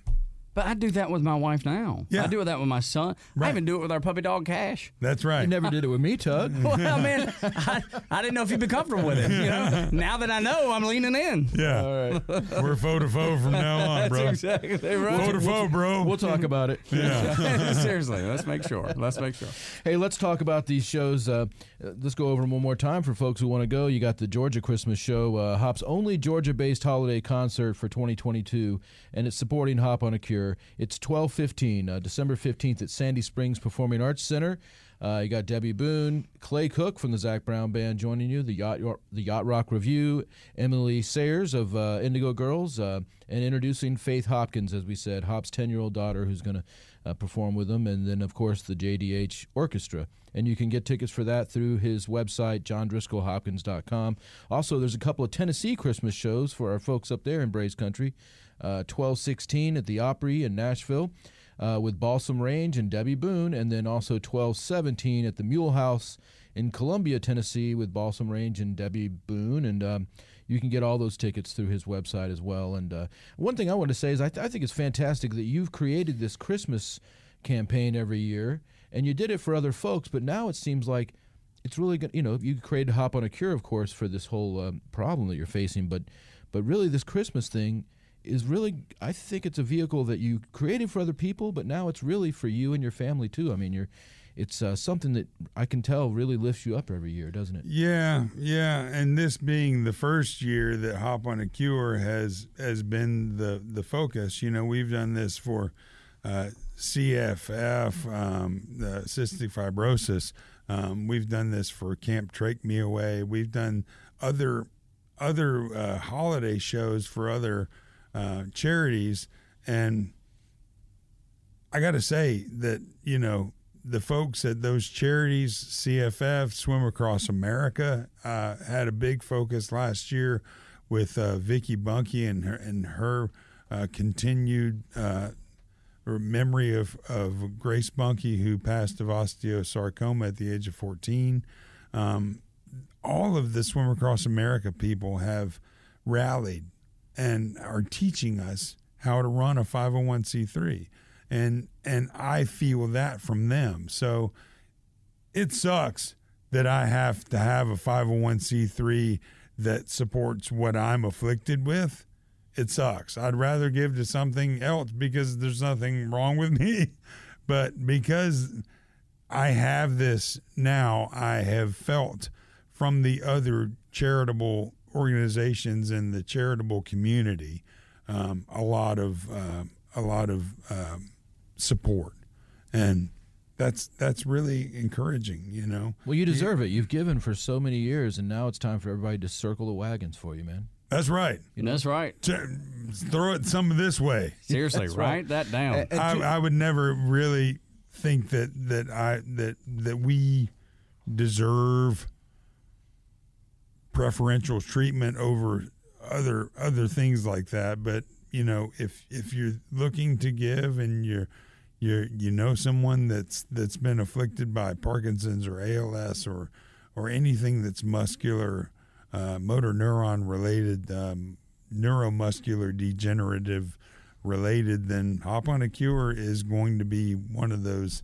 But I do that with my wife now. Yeah. I do that with my son. I even do it with our puppy dog Cash. that's right. You never did it with me, Tug. [laughs] well, man, I, I didn't know if you'd be comfortable with it. You know, now that I know, I'm leaning in. yeah, [laughs] we're faux to faux from now on, That's bro. exactly right. Faux to faux, bro. We'll talk about it. yeah, [laughs] Seriously, let's make sure. Let's make sure. Hey, let's talk about these shows. Uh, uh, let's go over them one more time for folks who want to go. You got the Georgia Christmas Show, uh, Hop's only Georgia-based holiday concert for 2022, and it's supporting Hop on a Cure. It's 12:15, uh, December 15th at Sandy Springs Performing Arts Center. Uh, you got Debby Boone, Clay Cook from the Zac Brown Band joining you, the Yacht the Yacht Rock Review, Emily Saliers of uh, Indigo Girls, uh, and introducing Faith Hopkins, as we said, Hop's 10-year-old daughter, who's going to uh, perform with them, and then of course the JDH Orchestra. And you can get tickets for that through his website, johndriscollhopkins.com. Also, there's a couple of Tennessee Christmas shows for our folks up there in Braves Country. Uh, 1216 at the Opry in Nashville uh, with Balsam Range and Debby Boone, and then also 1217 at the Mule House in Columbia, Tennessee with Balsam Range and Debby Boone. And um, you can get all those tickets through his website as well. And uh, one thing I want to say is I, th- I think it's fantastic that you've created this Christmas campaign every year, and you did it for other folks, but now it seems like it's really good. You know, you created Hop on a Cure, of course, for this whole um, problem that you're facing, but but really this Christmas thing is really I think it's a vehicle that you created for other people, but now it's really for you and your family too. I mean, you're it's uh, something that I can tell really lifts you up every year, doesn't it? Yeah, yeah, and this being the first year that Hop on a Cure has has been the the focus. You know, we've done this for uh, CFF, um, the cystic fibrosis. Um, we've done this for Camp Trach Me Away. We've done other other uh, holiday shows for other uh, charities, and I got to say that you know the folks at those charities, CFF, Swim Across America, uh, had a big focus last year with uh, Vicky Bunke and her and her uh, continued uh, memory of, of Grace Bunke, who passed of osteosarcoma at the age of 14. Um, all of the Swim Across America people have rallied and are teaching us how to run a 501c3 and and I feel that from them. So it sucks that I have to have a 501c3 that supports what I'm afflicted with. It sucks. I'd rather give to something else because there's nothing wrong with [laughs] me, but because I have this now, I have felt from the other charitable organizations and the charitable community um, a lot of uh, a lot of um, support, and that's that's really encouraging. You know. Well, you deserve it. You've given for so many years, and now it's time for everybody to circle the wagons for you, man. That's right. That's right. Ch- Throw it some of this way. Seriously, That's right. write that down. I, I would never really think that that I that that we deserve preferential treatment over other other things like that. But you know, if if you're looking to give and you're you you know someone that's that's been afflicted by Parkinson's or ALS or or anything that's muscular, uh, motor neuron related, um, neuromuscular degenerative related, then Hop on a Cure is going to be one of those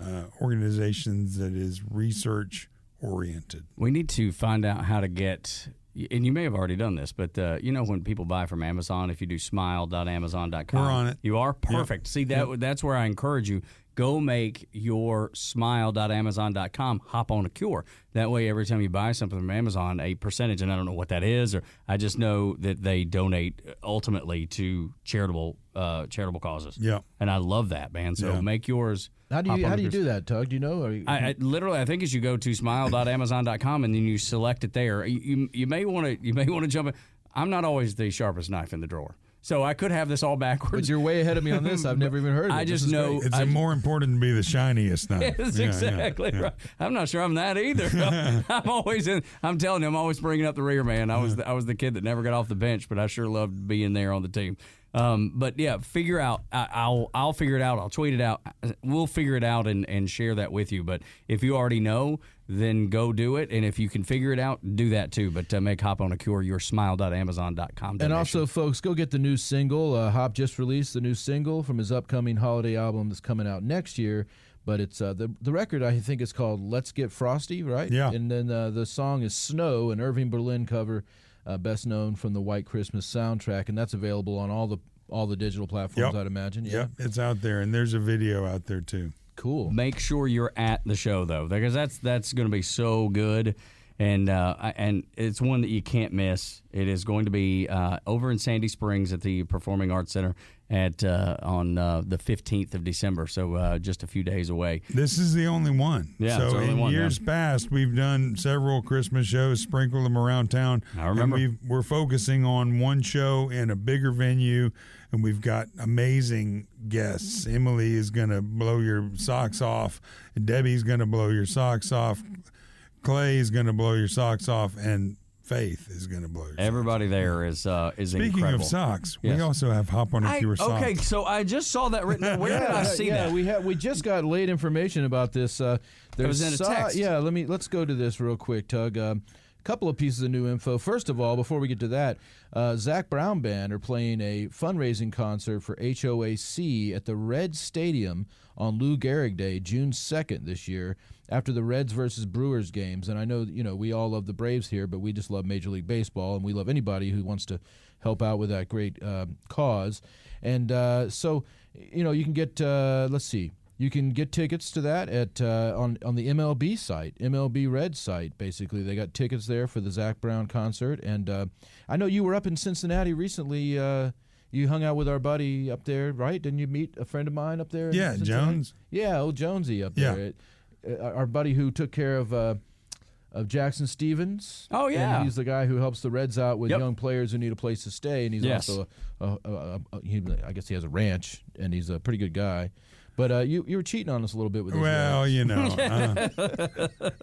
uh, organizations that is research oriented. We need to find out how to get, and you may have already done this, but uh, you know when people buy from Amazon, if you do smile.amazon.com, We're on it. You are perfect. See that that's where I encourage you. Go make your smile.amazon.com hop on a cure. That way, every time you buy something from Amazon, a percentage, and I don't know what that is, or I just know that they donate ultimately to charitable uh, charitable causes. Yeah. and I love that, man. So Yeah. make yours. How do you how do you cure. do that, Tug? Do you know? Or you, I, I literally, I think as you go to smile.amazon.com and then you select it there, you you, you may want to you may want to jump in. I'm not always the sharpest knife in the drawer, so I could have this all but backwards. you're way ahead of me on this. I've never even heard of [laughs] it. I just know great. It's I- more important to be the shiniest now. [laughs] Yes, Yeah, yeah, exactly yeah. right. I'm not sure I'm that either. [laughs] I'm always in. I'm telling you, I'm always bringing up the rear man. I was the, I was the kid that never got off the bench, but I sure loved being there on the team. Um, but yeah, figure out. I, I'll I'll figure it out. I'll tweet it out. We'll figure it out and and share that with you. But if you already know, then go do it. And if you can figure it out, do that too. But uh, make Hop on a Cure your smile.amazon.com. And also, folks, go get the new single. Uh, Hop just released the new single from his upcoming holiday album that's coming out next year. But it's uh, the the record I think is called "Let's Get Frosty," right? Yeah. And then uh, the song is "Snow," an Irving Berlin cover, uh, best known from the White Christmas soundtrack, and that's available on all the all the digital platforms. Yep. I'd imagine. Yeah. Yep, it's out there, and there's a video out there too. Cool. Make sure you're at the show though, because that's that's going to be so good, and uh, and it's one that you can't miss. It is going to be uh, over in Sandy Springs at the Performing Arts Center at uh, on uh, the 15th of December, so uh, just a few days away. This is the only one. Yeah, So it's the only in one, years past, we've done several Christmas shows, sprinkle them around town. I remember. And we've, we're focusing on one show in a bigger venue, and we've got amazing guests. Emily is going to blow your socks off. Debbie's going to blow your socks off. Clay is going to blow your socks off, and Faith is going to blow your. Everybody there is uh, is Speaking incredible. of socks, Yes. we also have Hop on a I- Cure socks. okay, so I just saw that written. there. Where did I [laughs] see yeah, that? we have we just got late information about this. Uh, there's was in a so- text. Yeah, let me let's go to this real quick, Tug. Um, couple of pieces of new info. First of all, before we get to that, uh, Zac Brown Band are playing a fundraising concert for HOAC at the Red Stadium on Lou Gehrig Day, June second this year, after the Reds versus Brewers games. And I know you know we all love the Braves here, but we just love Major League Baseball, and we love anybody who wants to help out with that great um, cause. And uh, so, you know, you can get uh, let's see. You can get tickets to that at uh, on on the MLB site, MLB Red site. Basically, they got tickets there for the Zac Brown concert. And uh, I know you were up in Cincinnati recently. Uh, you hung out with our buddy up there, right? Didn't you meet a friend of mine up there? Yeah? Jones. Yeah, old Jonesy up Yeah. there. Our buddy who took care of. Uh, of Jackson Stephens. Oh, yeah. and he's the guy who helps the Reds out with Yep. young players who need a place to stay, and he's Yes. also a, a, a, a, he, I guess he has a ranch, and he's a pretty good guy. But uh, you you were cheating on us a little bit with those Well, Reds. you know, [laughs] uh,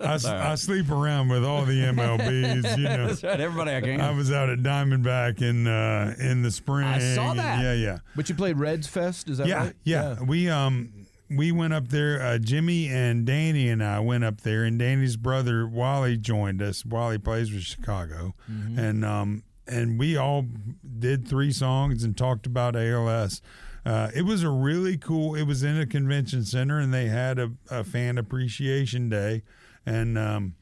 I, s- I sleep around with all the MLBs. You know, That's right. Everybody I can. I was out at Diamondback in uh, in the spring. I saw that. Yeah, yeah, But you played Reds Fest, is that yeah, right? yeah. We um we went up there. Uh, Jimmy and Danny and I went up there, and Danny's brother Wally joined us. Wally plays with Chicago, and um and we all did three songs and talked about ALS. Uh, it was a really cool. It was in a convention center, and they had a, a fan appreciation day, and um,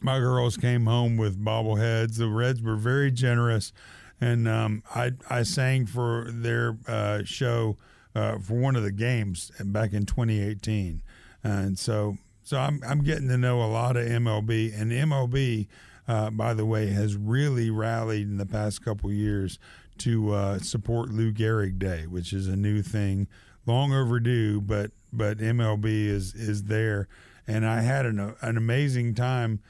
my girls came home with bobbleheads. The Reds were very generous, and um, I I sang for their uh, show uh, for one of the games back in 2018, and so so I'm I'm getting to know a lot of MLB, and MLB, uh, by the way, has really rallied in the past couple years to uh, support Lou Gehrig Day, which is a new thing, long overdue, but but MLB is is there, and I had an an amazing time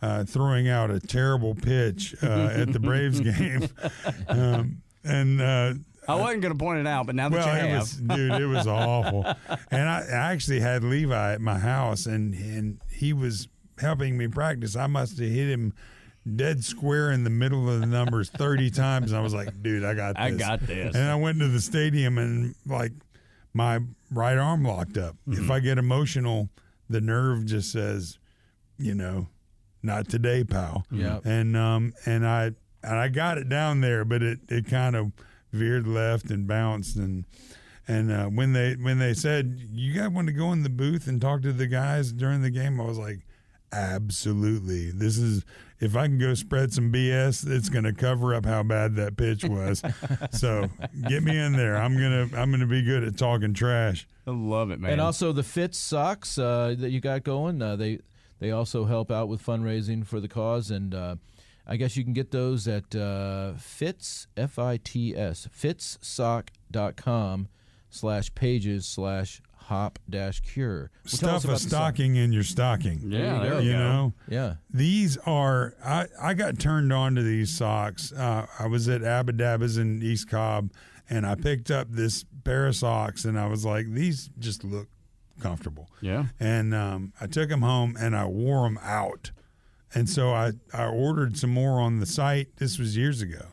uh, throwing out a terrible pitch uh, at the Braves [laughs] game, [laughs] um, and uh, I wasn't going to point it out, but now that well, you it have, was, dude, it was awful. And I, I actually had Levi at my house, and and he was helping me practice. I must have hit him dead square in the middle of the numbers 30 [laughs] times. And I was like, dude, I got this. I got this. And I went to the stadium and like my right arm locked up. Mm-hmm. If I get emotional, the nerve just says, you know, not today, pal. Yeah. And um and I and I got it down there, but it it kind of veered left and bounced and and uh, when they when they said you guys want to go in the booth and talk to the guys during the game, I was like, absolutely. This is if I can go spread some BS, it's going to cover up how bad that pitch was. [laughs] so get me in there. I'm gonna I'm gonna be good at talking trash. I love it, man. And also the Fits socks uh, that you got going, uh, they they also help out with fundraising for the cause, and uh, I guess you can get those at uh, Fits F I T S fitssock.com slash pages slash hop dash cure. Well, Stuff a stocking in your stocking. yeah, there you you go. know. Yeah, These are I, I got turned on to these socks. Uh, I was at Abadabas in East Cobb, and I picked up this pair of socks, and I was like, these just look comfortable. Yeah. And um, I took them home and I wore them out, and so I I ordered some more on the site. This was years ago.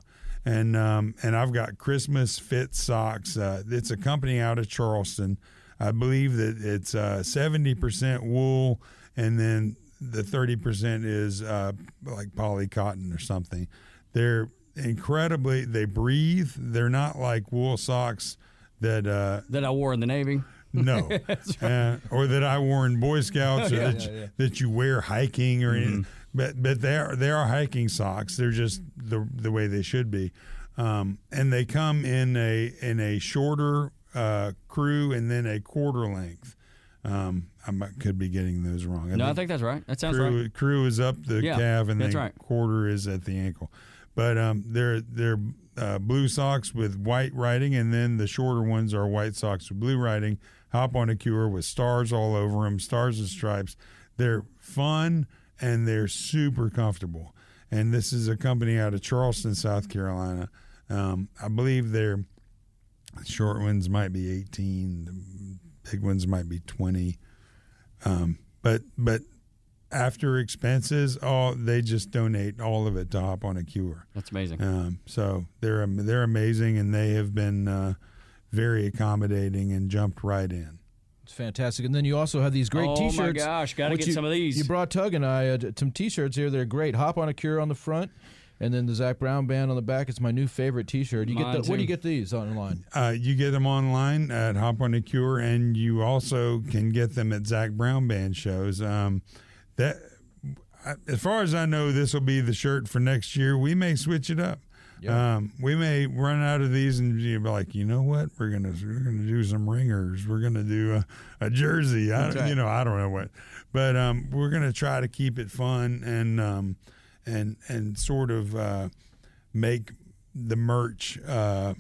And um, and I've got Christmas fit socks. Uh, it's a company out of Charleston. I believe that it's uh, seventy percent wool, and then the thirty percent is uh, like poly cotton or something. They're incredibly. They breathe. They're not like wool socks that uh, that I wore in the Navy. no, [laughs] uh, or that I wore in Boy Scouts, [laughs] or that, you, that you wear hiking, or anything. But but they are they are hiking socks. They're just the the way they should be, um, and they come in a in a shorter uh, crew and then a quarter length. Um, I might, could be getting those wrong. No, I think that's right. That sounds crew right. crew is up the Yeah, calf and then right. quarter is at the ankle. But um, they're they're uh, blue socks with white writing, and then the shorter ones are white socks with blue writing. Hop on a cure with stars all over them, stars and stripes. They're fun and they're super comfortable. And this is a company out of Charleston, South Carolina. Um, I believe their short ones might be 18, the big ones might be 20. Um, but but after expenses, all they just donate all of it to Hop on a Cure. That's amazing. Um, so they're they're amazing, and they have been uh, very accommodating and jumped right in. It's fantastic. And then you also have these great Oh, T-shirts. Oh my gosh, gotta get you- some of these. You brought Tug and I uh, some T-shirts here. They're great. Hop on a cure on the front. And then the Zac Brown band on the back. It's my new favorite T-shirt. You Mine get the, where do you get these online? Uh, you get them online at Hop on a Cure, and you also can get them at Zac Brown Band shows. Um, that, as far as I know, this will be the shirt for next year. We may switch it up. Yeah. Um, we may run out of these and be like, you know what? We're gonna we're gonna do some ringers. We're gonna do a, a jersey. I. You know, I don't know what, but um, we're gonna try to keep it fun and um, and and sort of uh, make the merch uh,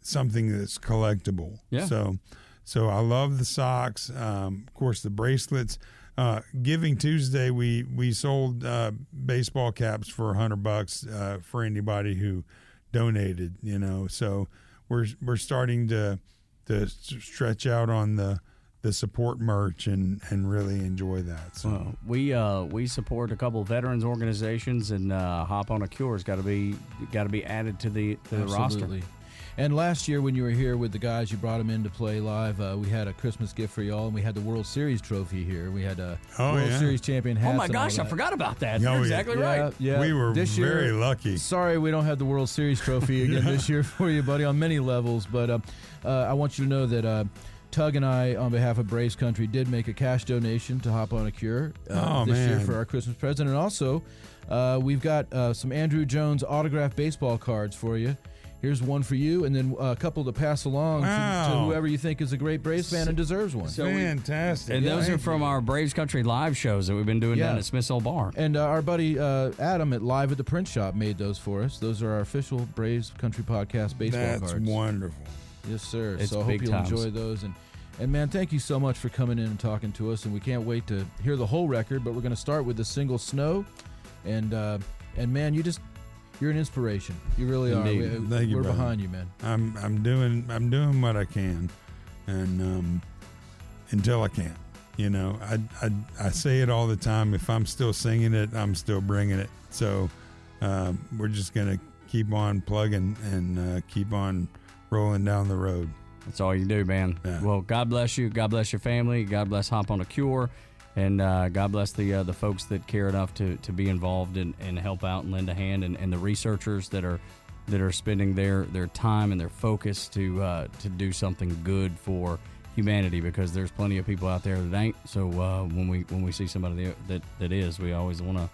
something that's collectible. Yeah. So so I love the socks. Um, of course, the bracelets. Uh, Giving Tuesday, we we sold uh, baseball caps for a hundred bucks uh, for anybody who donated. You know, so we're we're starting to to stretch out on the the support merch and and really enjoy that. So Well, we uh, we support a couple of veterans organizations, and uh, Hop on a Cure's got to be got to be added to the to the roster. Absolutely. And last year, when you were here with the guys, you brought them in to play live. Uh, we had a Christmas gift for y'all, and we had the World Series trophy here. We had a Oh, World yeah. Series champion Oh my gosh, I forgot about that. Oh, You're yeah. exactly Yeah, right. yeah. we were this year, very lucky. Sorry, we don't have the World Series trophy again [laughs] this year for you, buddy, on many levels. But uh, uh, I want you to know that uh, Tug and I, on behalf of Braves Country, did make a cash donation to Hop on a Cure uh, Oh, this year for our Christmas present. And also, uh, we've got uh, some Andruw Jones autographed baseball cards for you. Here's one for you, and then uh, a couple to pass along to, to whoever you think is a great Braves fan and deserves one. So we- Fantastic. And those are from you. our Braves Country live shows that we've been doing down at Smith's Old Bar. And uh, our buddy uh, Adam at Live at the Print Shop made those for us. Those are our official Braves Country Podcast baseball That's cards. wonderful. Yes, sir. It's so I hope you'll times. enjoy those. And and man, thank you so much for coming in and talking to us. And we can't wait to hear the whole record. But we're going to start with the single "Snow," and uh, and man, you just you're an inspiration. You really Indeed. are. We, Thank you, We're brother. behind you, man. I'm I'm doing I'm doing what I can, and um, until I can't, you know, I, I I say it all the time. If I'm still singing it, I'm still bringing it. So um, we're just gonna keep on plugging and uh, keep on rolling down the road. That's all you do, man. Yeah. Well, God bless you. God bless your family. God bless Hop on a Cure. And uh, God bless the uh, the folks that care enough to, to be involved and, and help out and lend a hand, and, and the researchers that are that are spending their, their time and their focus to uh, to do something good for humanity. Because there's plenty of people out there that ain't. So uh, when we when we see somebody that that, that is, we always want to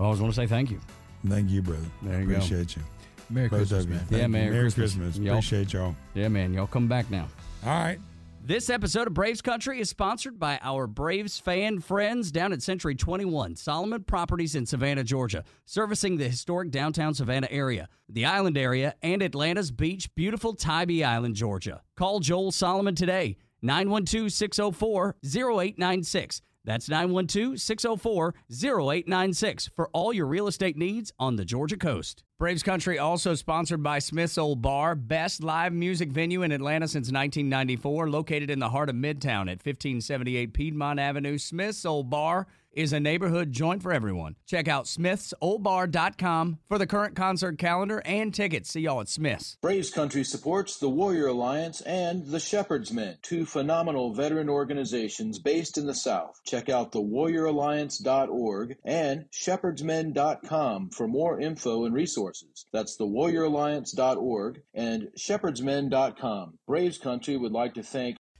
always want to say thank you. Thank you, brother. There you go. Appreciate you. Merry Both Christmas, of man. Thank Yeah. Merry Merry Christmas. Christmas. Y'all- Appreciate y'all. Yeah, man. Y'all come back now. All right. This episode of Braves Country is sponsored by our Braves fan friends down at Century 21, Solomon Properties in Savannah, Georgia, servicing the historic downtown Savannah area, the island area, and Atlanta's beach, beautiful Tybee Island, Georgia. Call Joel Solomon today, 912 604 0896. That's 912 604 0896 for all your real estate needs on the Georgia coast. Braves Country also sponsored by Smith's Old Bar, best live music venue in Atlanta since 1994, located in the heart of Midtown at 1578 Piedmont Avenue. Smith's Old Bar is a neighborhood joint for everyone. Check out smithsoldbar.com for the current concert calendar and tickets. See y'all at Smith's. Braves Country supports the Warrior Alliance and the Shepherd's Men, two phenomenal veteran organizations based in the South. Check out thewarrioralliance.org and shepherdsmen.com for more info and resources. That's thewarrioralliance.org and shepherdsmen.com. Braves Country would like to thank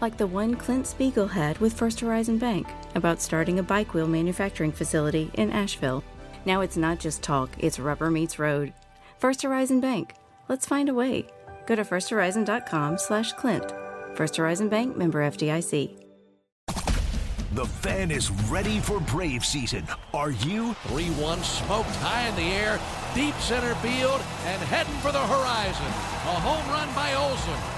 like the one Clint Spiegel had with First Horizon Bank about starting a bike wheel manufacturing facility in Asheville. Now it's not just talk, it's rubber meets road. First Horizon Bank. Let's find a way. Go to firsthorizon.com slash Clint. First Horizon Bank member FDIC. The fan is ready for Brave season. Are you? 3 1 smoked high in the air, deep center field, and heading for the horizon. A home run by Olson.